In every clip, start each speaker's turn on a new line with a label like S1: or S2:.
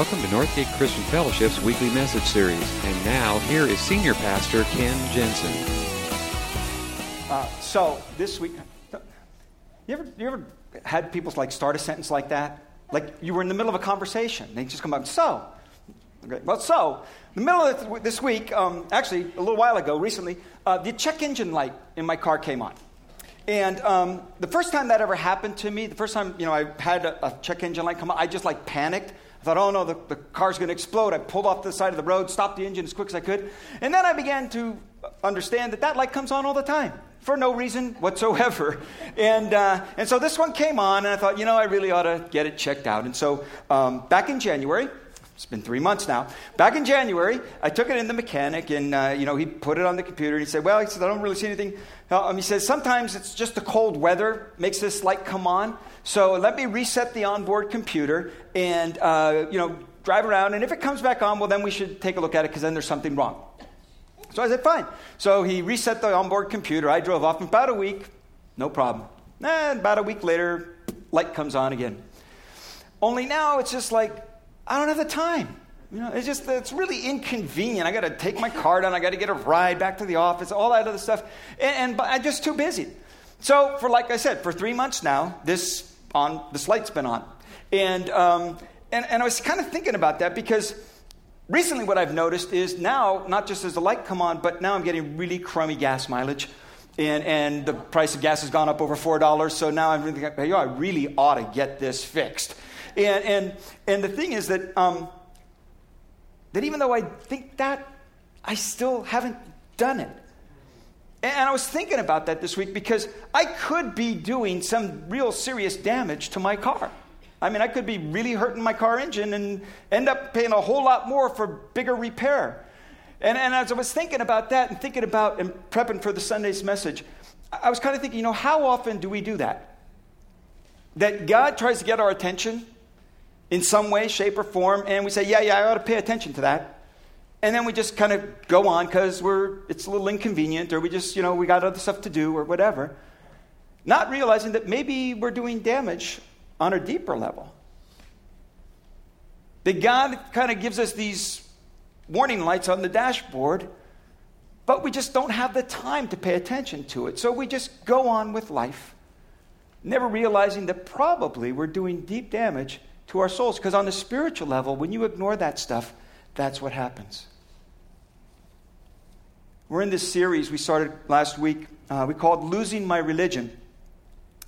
S1: Welcome to Northgate Christian Fellowship's weekly message series. And now, here is Senior Pastor Ken Jensen.
S2: Uh, so, this week, you ever, you ever had people like start a sentence like that? Like you were in the middle of a conversation. They just come up, so. Okay, well, so, the middle of this week, um, actually, a little while ago, recently, uh, the check engine light in my car came on. And um, the first time that ever happened to me, the first time you know I had a, a check engine light come on, I just like panicked. I thought, oh no, the, the car's going to explode. I pulled off the side of the road, stopped the engine as quick as I could. And then I began to understand that that light comes on all the time for no reason whatsoever. And, uh, and so this one came on, and I thought, you know, I really ought to get it checked out. And so um, back in January, it's been three months now. Back in January, I took it in the mechanic, and uh, you know he put it on the computer. And he said, "Well, he said I don't really see anything." Um, he says sometimes it's just the cold weather makes this light come on. So let me reset the onboard computer and uh, you know drive around. And if it comes back on, well then we should take a look at it because then there's something wrong. So I said, "Fine." So he reset the onboard computer. I drove off. In about a week, no problem. And about a week later, light comes on again. Only now it's just like I don't have the time. You know, it's just it's really inconvenient. I got to take my car down. I got to get a ride back to the office. All that other stuff, and, and I'm just too busy. So for like I said, for three months now, this on this light's been on, and um, and and I was kind of thinking about that because recently what I've noticed is now not just as the light come on, but now I'm getting really crummy gas mileage. And, and the price of gas has gone up over $4. So now I'm really, I really ought to get this fixed. And, and, and the thing is that, um, that even though I think that, I still haven't done it. And I was thinking about that this week because I could be doing some real serious damage to my car. I mean, I could be really hurting my car engine and end up paying a whole lot more for bigger repair. And, and as I was thinking about that and thinking about and prepping for the Sunday's message, I was kind of thinking, you know, how often do we do that? That God tries to get our attention in some way, shape, or form, and we say, yeah, yeah, I ought to pay attention to that. And then we just kind of go on because it's a little inconvenient, or we just, you know, we got other stuff to do, or whatever. Not realizing that maybe we're doing damage on a deeper level. That God kind of gives us these warning lights on the dashboard, but we just don't have the time to pay attention to it. So we just go on with life, never realizing that probably we're doing deep damage to our souls. Because on the spiritual level, when you ignore that stuff, that's what happens. We're in this series we started last week. Uh, we called Losing My Religion.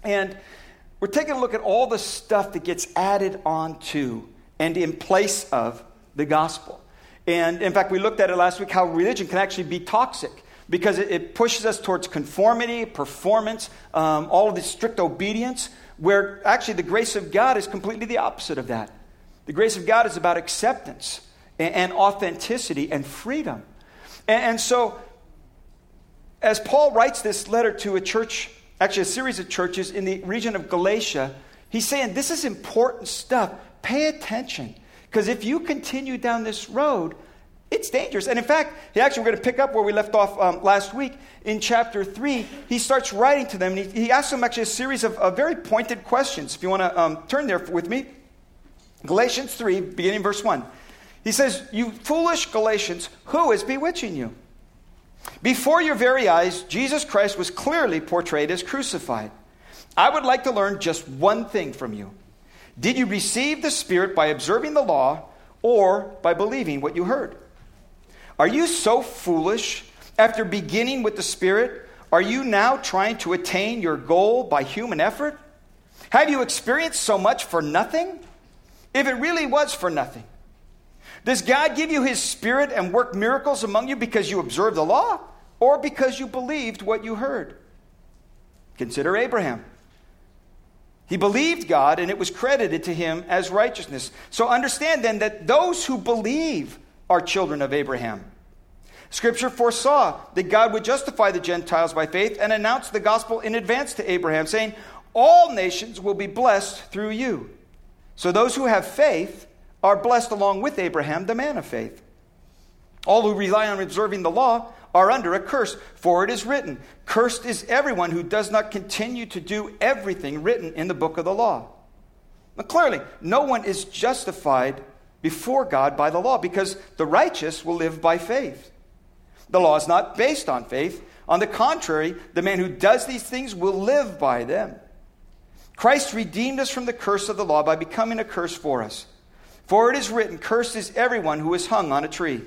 S2: And we're taking a look at all the stuff that gets added onto and in place of the gospel. And in fact, we looked at it last week how religion can actually be toxic because it, it pushes us towards conformity, performance, um, all of this strict obedience where actually the grace of God is completely the opposite of that. The grace of God is about acceptance and, and authenticity and freedom. And, and so, as Paul writes this letter to a church, actually a series of churches in the region of Galatia, he's saying this is important stuff. Pay attention. Because if you continue down this road, it's dangerous. And in fact, he actually, we're going to pick up where we left off um, last week in chapter 3. He starts writing to them, and he, he asks them actually a series of, of very pointed questions. If you want to um, turn there with me, Galatians 3, beginning verse 1. He says, You foolish Galatians, who is bewitching you? Before your very eyes, Jesus Christ was clearly portrayed as crucified. I would like to learn just one thing from you. Did you receive the Spirit by observing the law or by believing what you heard? Are you so foolish? After beginning with the Spirit, are you now trying to attain your goal by human effort? Have you experienced so much for nothing? If it really was for nothing, does God give you His Spirit and work miracles among you because you observed the law or because you believed what you heard? Consider Abraham. He believed God and it was credited to him as righteousness. So understand then that those who believe are children of Abraham. Scripture foresaw that God would justify the Gentiles by faith and announce the gospel in advance to Abraham, saying, All nations will be blessed through you. So those who have faith are blessed along with Abraham, the man of faith. All who rely on observing the law are under a curse, for it is written, Cursed is everyone who does not continue to do everything written in the book of the law. Now, clearly, no one is justified before God by the law, because the righteous will live by faith. The law is not based on faith. On the contrary, the man who does these things will live by them. Christ redeemed us from the curse of the law by becoming a curse for us. For it is written, Cursed is everyone who is hung on a tree.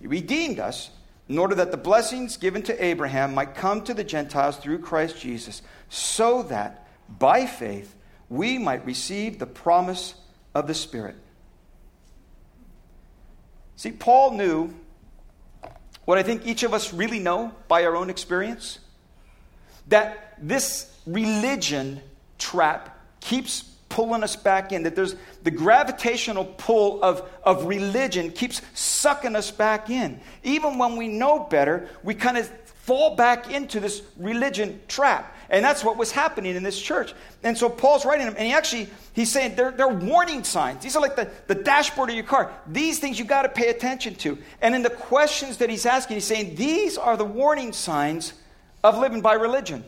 S2: He redeemed us in order that the blessings given to Abraham might come to the Gentiles through Christ Jesus, so that by faith we might receive the promise of the Spirit. See, Paul knew what I think each of us really know by our own experience that this religion trap keeps pulling us back in, that there's the gravitational pull of, of religion keeps sucking us back in. Even when we know better, we kind of fall back into this religion trap. And that's what was happening in this church. And so Paul's writing them, and he actually, he's saying they're, they're warning signs. These are like the, the dashboard of your car. These things you got to pay attention to. And in the questions that he's asking, he's saying these are the warning signs of living by religion.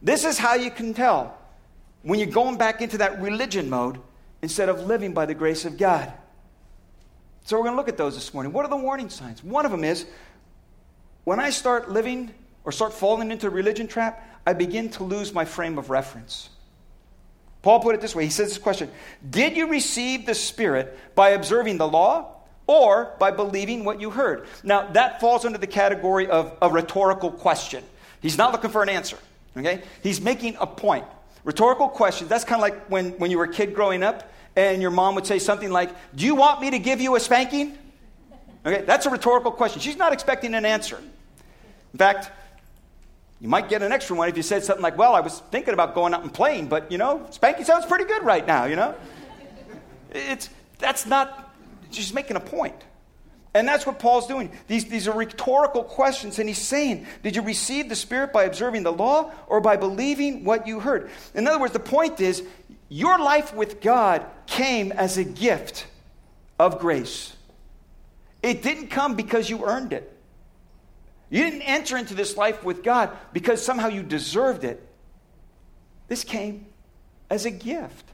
S2: This is how you can tell when you're going back into that religion mode instead of living by the grace of God. So we're going to look at those this morning. What are the warning signs? One of them is when I start living or start falling into a religion trap, I begin to lose my frame of reference. Paul put it this way He says this question Did you receive the Spirit by observing the law or by believing what you heard? Now, that falls under the category of a rhetorical question. He's not looking for an answer, okay? He's making a point. Rhetorical questions, that's kind of like when, when you were a kid growing up and your mom would say something like, Do you want me to give you a spanking? Okay, that's a rhetorical question. She's not expecting an answer. In fact, you might get an extra one if you said something like, Well, I was thinking about going out and playing, but you know, spanking sounds pretty good right now, you know? It's, that's not, she's making a point. And that's what Paul's doing. These, these are rhetorical questions, and he's saying, Did you receive the Spirit by observing the law or by believing what you heard? In other words, the point is, your life with God came as a gift of grace. It didn't come because you earned it. You didn't enter into this life with God because somehow you deserved it. This came as a gift.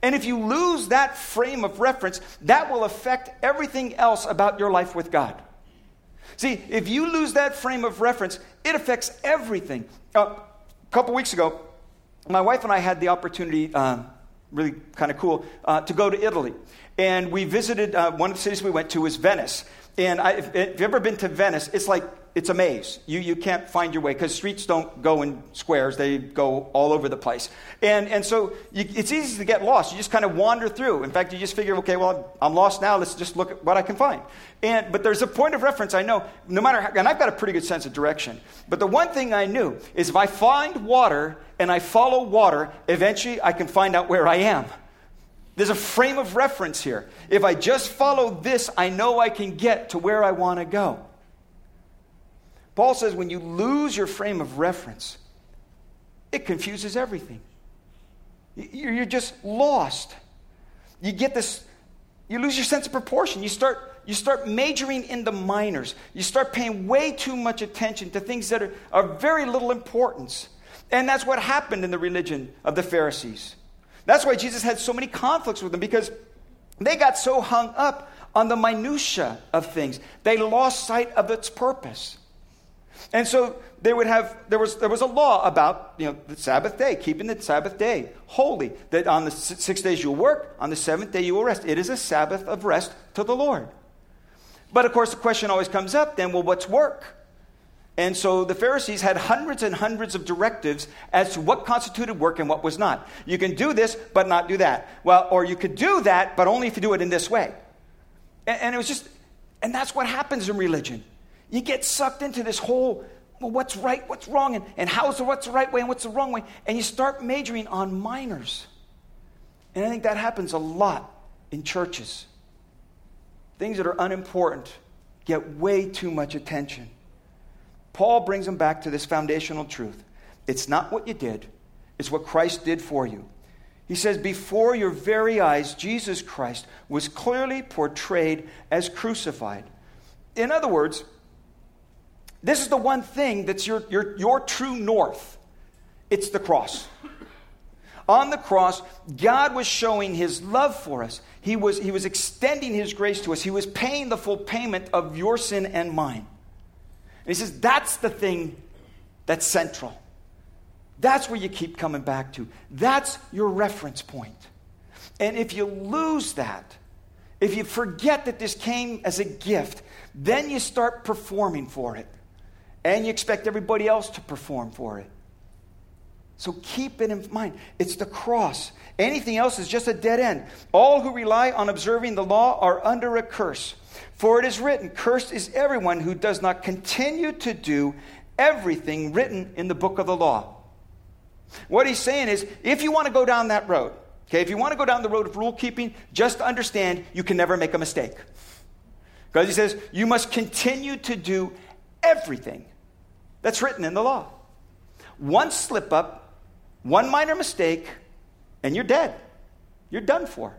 S2: And if you lose that frame of reference, that will affect everything else about your life with God. See, if you lose that frame of reference, it affects everything. Uh, a couple weeks ago, my wife and I had the opportunity, uh, really kind of cool, uh, to go to Italy. And we visited, uh, one of the cities we went to was Venice. And I, if, if you've ever been to Venice, it's like it's a maze. You, you can't find your way because streets don't go in squares, they go all over the place. And, and so you, it's easy to get lost. You just kind of wander through. In fact, you just figure, okay, well, I'm lost now. Let's just look at what I can find. And, but there's a point of reference I know, no matter how, and I've got a pretty good sense of direction. But the one thing I knew is if I find water and I follow water, eventually I can find out where I am. There's a frame of reference here. If I just follow this, I know I can get to where I want to go. Paul says when you lose your frame of reference, it confuses everything. You're just lost. You get this, you lose your sense of proportion. You start, you start majoring in the minors. You start paying way too much attention to things that are of very little importance. And that's what happened in the religion of the Pharisees. That's why Jesus had so many conflicts with them because they got so hung up on the minutia of things. They lost sight of its purpose. And so they would have there was there was a law about you know the Sabbath day, keeping the Sabbath day holy. That on the six days you'll work, on the seventh day you will rest. It is a Sabbath of rest to the Lord. But of course, the question always comes up: then, well, what's work? And so the Pharisees had hundreds and hundreds of directives as to what constituted work and what was not. You can do this, but not do that. Well, or you could do that, but only if you do it in this way. And, and it was just, and that's what happens in religion. You get sucked into this whole, well, what's right, what's wrong, and, and how's the, what's the right way and what's the wrong way. And you start majoring on minors. And I think that happens a lot in churches. Things that are unimportant get way too much attention. Paul brings them back to this foundational truth it's not what you did, it's what Christ did for you. He says, Before your very eyes, Jesus Christ was clearly portrayed as crucified. In other words, this is the one thing that's your, your, your true north it's the cross. On the cross, God was showing his love for us. He was, he was extending his grace to us. He was paying the full payment of your sin and mine. He says, that's the thing that's central. That's where you keep coming back to. That's your reference point. And if you lose that, if you forget that this came as a gift, then you start performing for it. And you expect everybody else to perform for it. So keep it in mind. It's the cross. Anything else is just a dead end. All who rely on observing the law are under a curse. For it is written, Cursed is everyone who does not continue to do everything written in the book of the law. What he's saying is, if you want to go down that road, okay, if you want to go down the road of rule keeping, just understand you can never make a mistake. Because he says, you must continue to do everything that's written in the law. One slip up, one minor mistake, and you're dead. You're done for.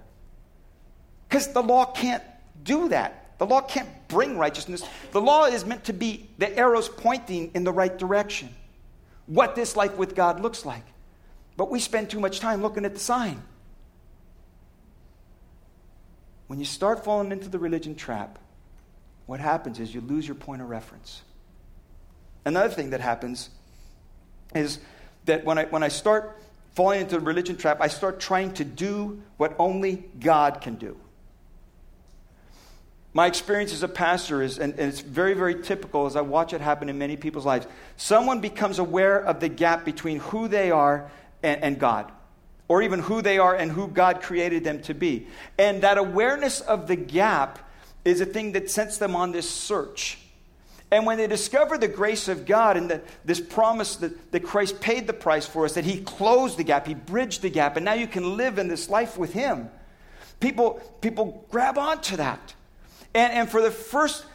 S2: Because the law can't do that. The law can't bring righteousness. The law is meant to be the arrows pointing in the right direction. What this life with God looks like. But we spend too much time looking at the sign. When you start falling into the religion trap, what happens is you lose your point of reference. Another thing that happens is that when I, when I start falling into the religion trap, I start trying to do what only God can do. My experience as a pastor is, and, and, it's very, very typical as I watch it happen in many people's lives. Someone becomes aware of the gap between who they are and, and God, or even who they are and who God created them to be. And that awareness of the gap is a thing that sets them on this search. And when they discover the grace of God and that this promise that, that Christ paid the price for us, that He closed the gap, He bridged the gap, and now you can live in this life with Him, people, people grab onto that. And, and for the first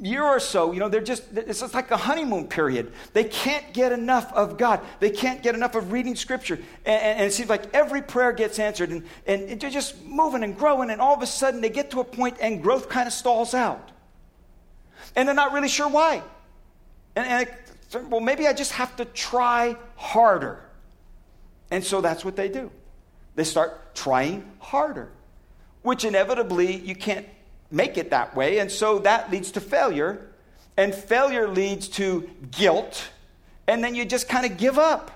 S2: year or so, you know, they're just, it's just like a honeymoon period. They can't get enough of God. They can't get enough of reading Scripture. And, and, it seems like every prayer gets answered, and, and they're just moving and growing, and all of a sudden they get to a point and growth kind of stalls out and they're not really sure why. And, and it, well, maybe I just have to try harder. And so that's what they do. They start trying harder, which inevitably you can't make it that way. And so that leads to failure. And failure leads to guilt. And then you just kind of give up.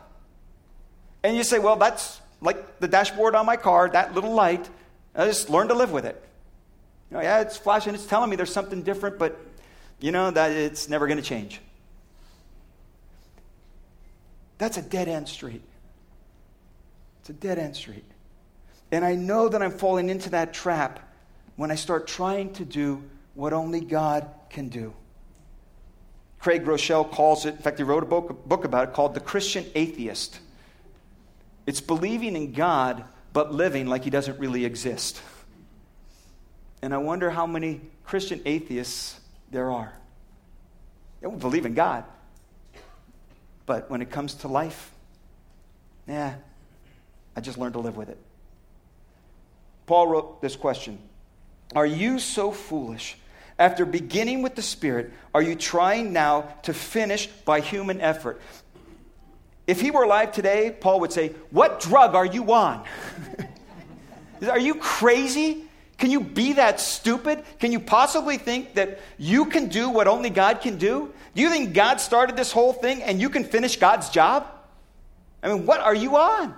S2: And you say, well, that's like the dashboard on my car, that little light. I just learn to live with it. You know, yeah, it's flashing, it's telling me there's something different, but you know that it's never going to change. That's a dead end street. It's a dead end street. And I know that I'm falling into that trap when I start trying to do what only God can do. Craig Groeschel calls it, in fact, he wrote a book, a book about it called The Christian Atheist. It's believing in God, but living like he doesn't really exist. And I wonder how many Christian atheists there are. They won't believe in God. But when it comes to life, yeah, I just learned to live with it. Paul wrote this question Are you so foolish? After beginning with the Spirit, are you trying now to finish by human effort? If he were alive today, Paul would say, What drug are you on? are you crazy? Can you be that stupid? Can you possibly think that you can do what only God can do? Do you think God started this whole thing and you can finish God's job? I mean, what are you on?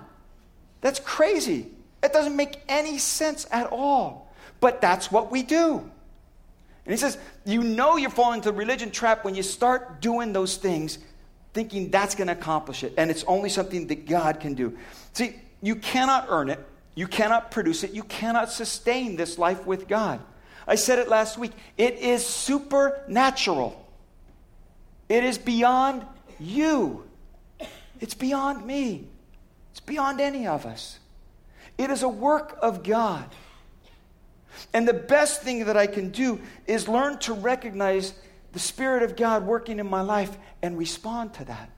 S2: That's crazy. It doesn't make any sense at all. But that's what we do. And he says, You know you're falling into the religion trap when you start doing those things, thinking that's going to accomplish it. And it's only something that God can do. See, you cannot earn it. You cannot produce it. You cannot sustain this life with God. I said it last week. It is supernatural. It is beyond you. It's beyond me. It's beyond any of us. It is a work of God. And the best thing that I can do is learn to recognize the Spirit of God working in my life and respond to that.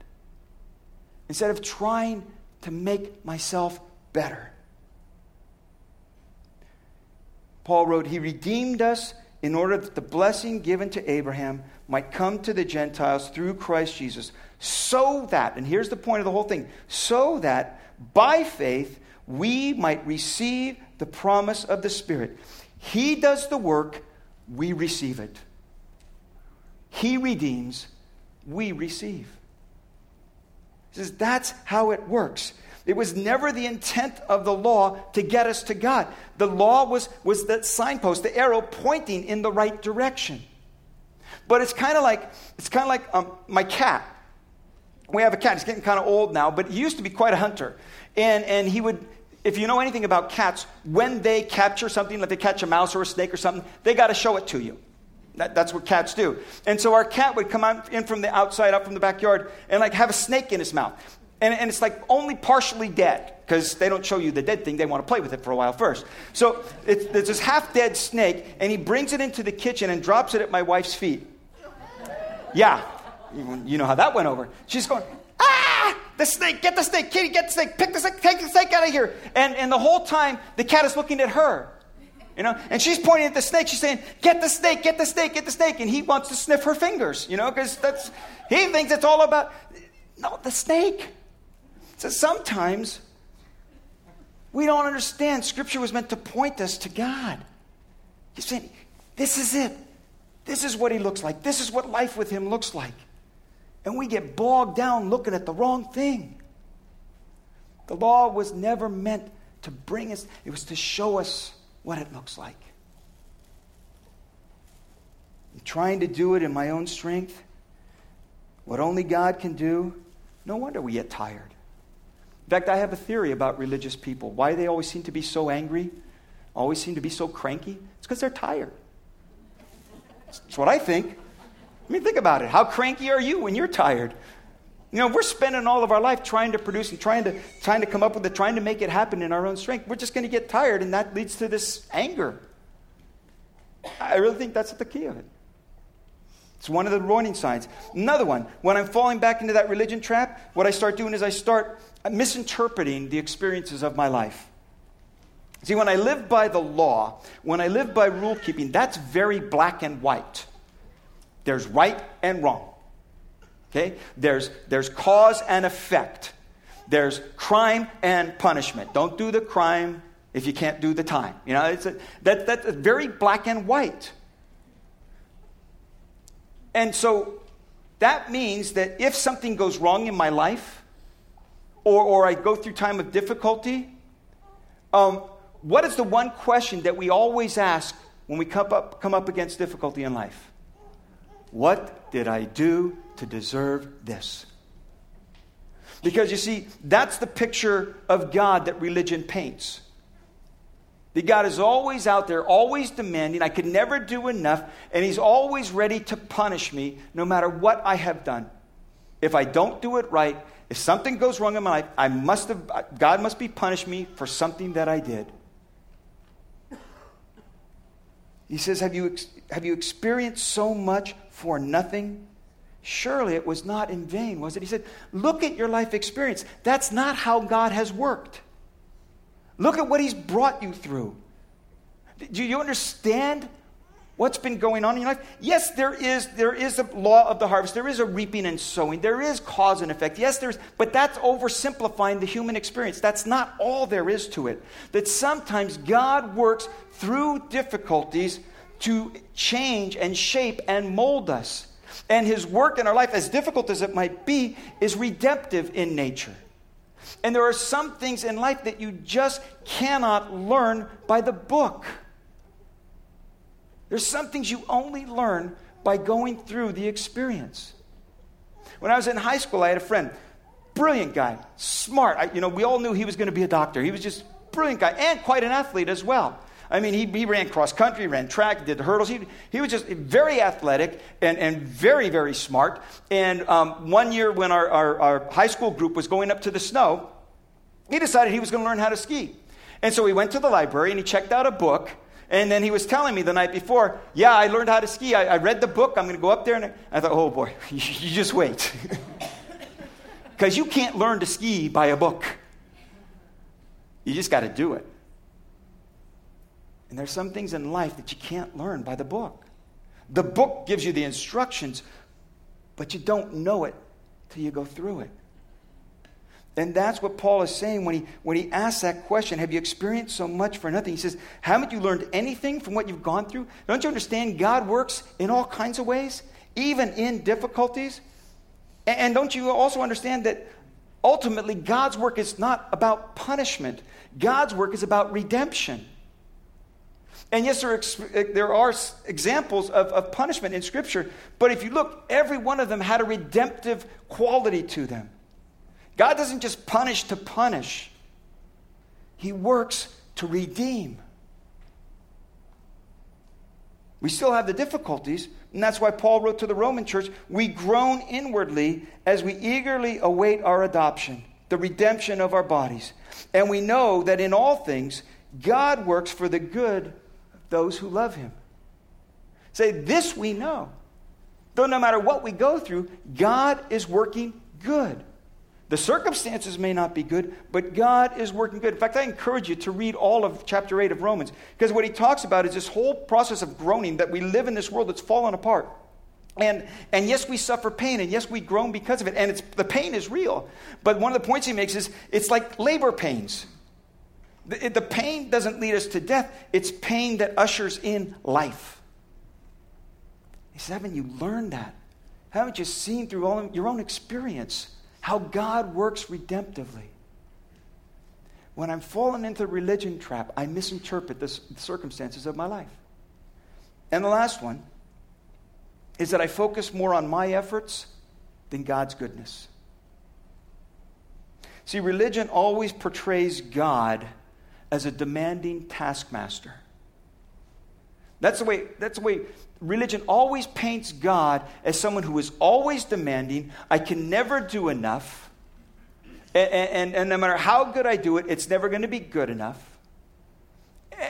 S2: Instead of trying to make myself better. Paul wrote, He redeemed us in order that the blessing given to Abraham might come to the Gentiles through Christ Jesus, so that, and here's the point of the whole thing, so that by faith we might receive the promise of the Spirit. He does the work, we receive it. He redeems, we receive. He says that's how it works. It was never the intent of the law to get us to God. The law was, was that signpost, the arrow pointing in the right direction. But it's kind of like it's kind of like um, my cat. We have a cat. He's getting kind of old now, but he used to be quite a hunter. And, and he would, if you know anything about cats, when they capture something, like they catch a mouse or a snake or something, they got to show it to you. That, that's what cats do. And so our cat would come out in from the outside, up from the backyard, and like have a snake in his mouth. And, and it's like only partially dead because they don't show you the dead thing. They want to play with it for a while first. So it's, there's this half dead snake, and he brings it into the kitchen and drops it at my wife's feet. Yeah, you know how that went over. She's going, ah, the snake, get the snake, kitty, get the snake, pick the snake, take the snake out of here. And, and the whole time, the cat is looking at her. You know, and she's pointing at the snake. She's saying, "Get the snake, get the snake, get the snake," and he wants to sniff her fingers. You know, because that's he thinks it's all about no the snake. So sometimes we don't understand. Scripture was meant to point us to God. He's saying, This is it. This is what He looks like. This is what life with Him looks like. And we get bogged down looking at the wrong thing. The law was never meant to bring us, it was to show us what it looks like. Trying to do it in my own strength, what only God can do, no wonder we get tired. In fact, I have a theory about religious people. Why they always seem to be so angry, always seem to be so cranky? It's because they're tired. That's what I think. I mean, think about it. How cranky are you when you're tired? You know, we're spending all of our life trying to produce and trying to, trying to come up with it, trying to make it happen in our own strength. We're just going to get tired, and that leads to this anger. I really think that's the key of it. It's one of the warning signs. Another one, when I'm falling back into that religion trap, what I start doing is I start misinterpreting the experiences of my life. See, when I live by the law, when I live by rule keeping, that's very black and white. There's right and wrong. Okay? There's, there's cause and effect. There's crime and punishment. Don't do the crime if you can't do the time. You know, it's a, that, that's very black and white. And so that means that if something goes wrong in my life, or, or I go through time of difficulty, um, what is the one question that we always ask when we come up, come up against difficulty in life? What did I do to deserve this? Because you see, that's the picture of God that religion paints. That God is always out there, always demanding. I could never do enough, and He's always ready to punish me no matter what I have done. If I don't do it right, if something goes wrong in my life, I must have, God must be punishing me for something that I did. He says, have you, have you experienced so much for nothing? Surely it was not in vain, was it? He said, Look at your life experience. That's not how God has worked. Look at what He's brought you through. Do you understand what's been going on in your life? Yes, there is, there is a law of the harvest. There is a reaping and sowing. There is cause and effect. Yes, there's, but that's oversimplifying the human experience. That's not all there is to it. That sometimes God works through difficulties to change and shape and mold us. And his work in our life, as difficult as it might be, is redemptive in nature. And there are some things in life that you just cannot learn by the book. There's some things you only learn by going through the experience. When I was in high school, I had a friend, brilliant guy, smart. I, you know, we all knew he was going to be a doctor. He was just brilliant guy and quite an athlete as well. I mean, he, he ran cross country, ran track, did the hurdles. He, he was just very athletic and, and very, very smart. And um, one year, when our, our, our high school group was going up to the snow, he decided he was going to learn how to ski. And so he went to the library and he checked out a book and then he was telling me the night before, yeah, I learned how to ski. I, I read the book. I'm going to go up there. And I thought, oh boy, you, you just wait. Because you can't learn to ski by a book. You just got to do it. And there's some things in life that you can't learn by the book. The book gives you the instructions, but you don't know it till you go through it. And that's what Paul is saying when he, when he asks that question Have you experienced so much for nothing? He says, Haven't you learned anything from what you've gone through? Don't you understand God works in all kinds of ways, even in difficulties? And, and don't you also understand that ultimately God's work is not about punishment, God's work is about redemption. And yes, there are, eh, there are examples of, of punishment in Scripture, but if you look, every one of them had a redemptive quality to them. God doesn't just punish to punish, He works to redeem. We still have the difficulties, and that's why Paul wrote to the Roman church we groan inwardly as we eagerly await our adoption, the redemption of our bodies. And we know that in all things, God works for the good those who love him. Say, this we know. Though no matter what we go through, God is working good. The circumstances may not be good, but God is working good. In fact, I encourage you to read all of chapter 8 of Romans, because what he talks about is this whole process of groaning that we live in this world that's fallen apart. And, and yes, we suffer pain, and yes, we groan because of it, and it's, the pain is real. But one of the points he makes is it's like labor pains. The, the pain doesn't lead us to death, it's pain that ushers in life. He says, Haven't you learned that? Haven't you seen through all your own experience? how God works redemptively. When I'm fallen into the religion trap, I misinterpret the circumstances of my life. And the last one is that I focus more on my efforts than God's goodness. See, religion always portrays God as a demanding taskmaster. That's the way, that's the way religion always paints God as someone who is always demanding. I can never do enough. And, and, and no matter how good I do it, it's never going to be good enough.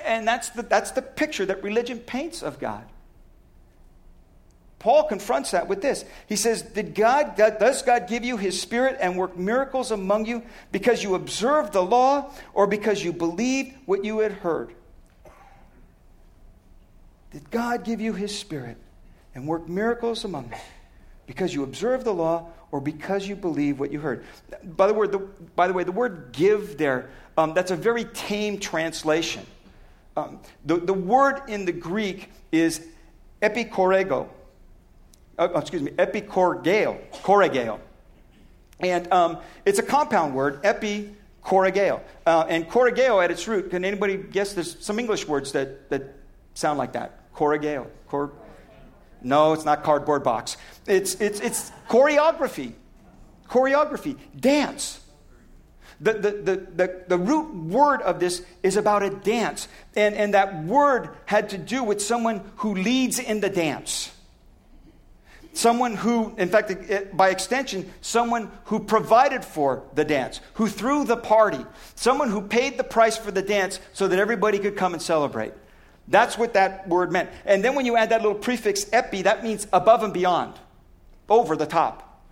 S2: And that's the, that's the picture that religion paints of God. Paul confronts that with this. He says, Did God, Does God give you his spirit and work miracles among you because you observed the law or because you believed what you had heard? Did God give you His Spirit and work miracles among you because you observe the law or because you believe what you heard? By the, word, the, by the way, the word give there, um, that's a very tame translation. Um, the, the word in the Greek is epikorego. Uh, oh, excuse me, epikorgeo, korregeo. And um, it's a compound word, epi korregeo. Uh, and korregeo at its root, can anybody guess? There's some English words that, that sound like that. Corrigale. Cor- no, it's not cardboard box. It's, it's, it's choreography. Choreography. Dance. The, the, the, the, the root word of this is about a dance. And, and that word had to do with someone who leads in the dance. Someone who, in fact, by extension, someone who provided for the dance, who threw the party, someone who paid the price for the dance so that everybody could come and celebrate. That's what that word meant. And then when you add that little prefix epi, that means above and beyond, over the top.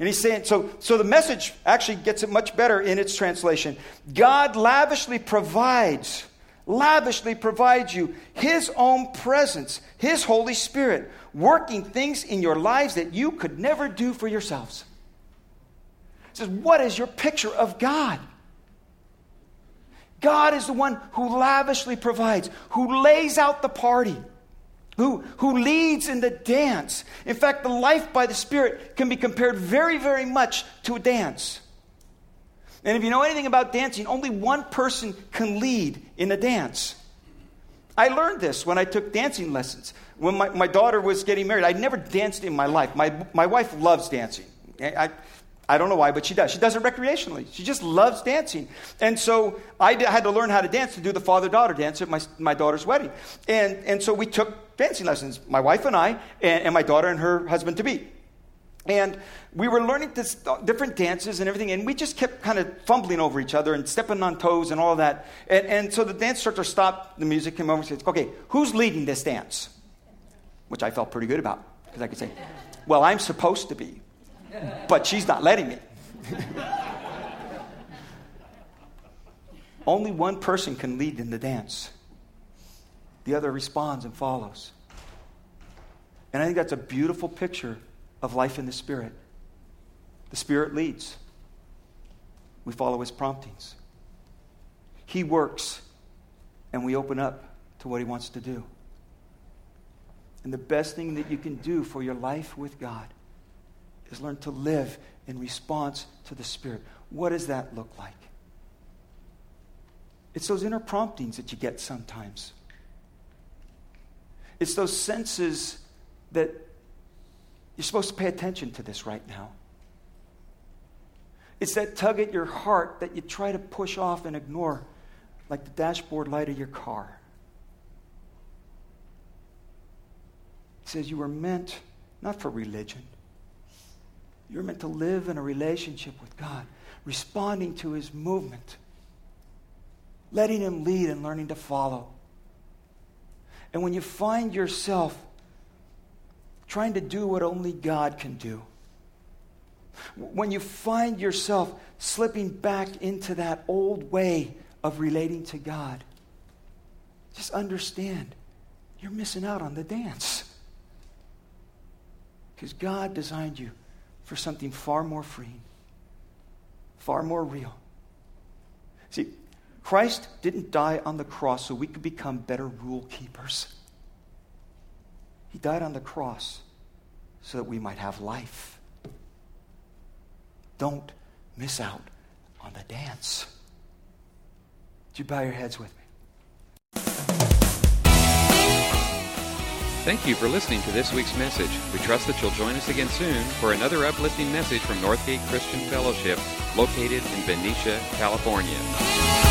S2: And he's saying, so, so the message actually gets it much better in its translation. God lavishly provides, lavishly provides you His own presence, His Holy Spirit, working things in your lives that you could never do for yourselves. He says, What is your picture of God? God is the one who lavishly provides, who lays out the party, who, who leads in the dance. In fact, the life by the Spirit can be compared very, very much to a dance. And if you know anything about dancing, only one person can lead in a dance. I learned this when I took dancing lessons. When my, my daughter was getting married, I'd never danced in my life. My, my wife loves dancing. I, I don't know why, but she does. She does it recreationally. She just loves dancing. And so I had to learn how to dance to do the father daughter dance at my, my daughter's wedding. And, and so we took dancing lessons, my wife and I, and, and my daughter and her husband to be. And we were learning this, uh, different dances and everything, and we just kept kind of fumbling over each other and stepping on toes and all that. And, and so the dance instructor stopped the music, came over and said, Okay, who's leading this dance? Which I felt pretty good about, because I could say, Well, I'm supposed to be but she's not letting me. Only one person can lead in the dance, the other responds and follows. And I think that's a beautiful picture of life in the Spirit. The Spirit leads. we follow his promptings. He works, and we open up to what he wants to do. And the best thing that you can do for your life with God is learn to live in response to the Spirit. What does that look like? It's those inner promptings that you get sometimes. It's those senses that you're supposed to pay attention to this right now. It's that tug at your heart that you try to push off and ignore, like the dashboard light of your car. He says you were meant not for religion, you're meant to live in a relationship with God, responding to his movement, letting him lead and learning to follow. And when you find yourself trying to do what only God can do, when you find yourself slipping back into that old way of relating to God, just understand you're missing out on the dance. Because God designed you for something far more freeing, far more real. See, Christ didn't die on the cross so we could become better rule keepers. He died on the cross so that we might have life. Don't miss out on the dance. Would you bow your heads with me?
S1: Thank you for listening to this week's message. We trust that you'll join us again soon for another uplifting message from Northgate Christian Fellowship, located in Benicia, California.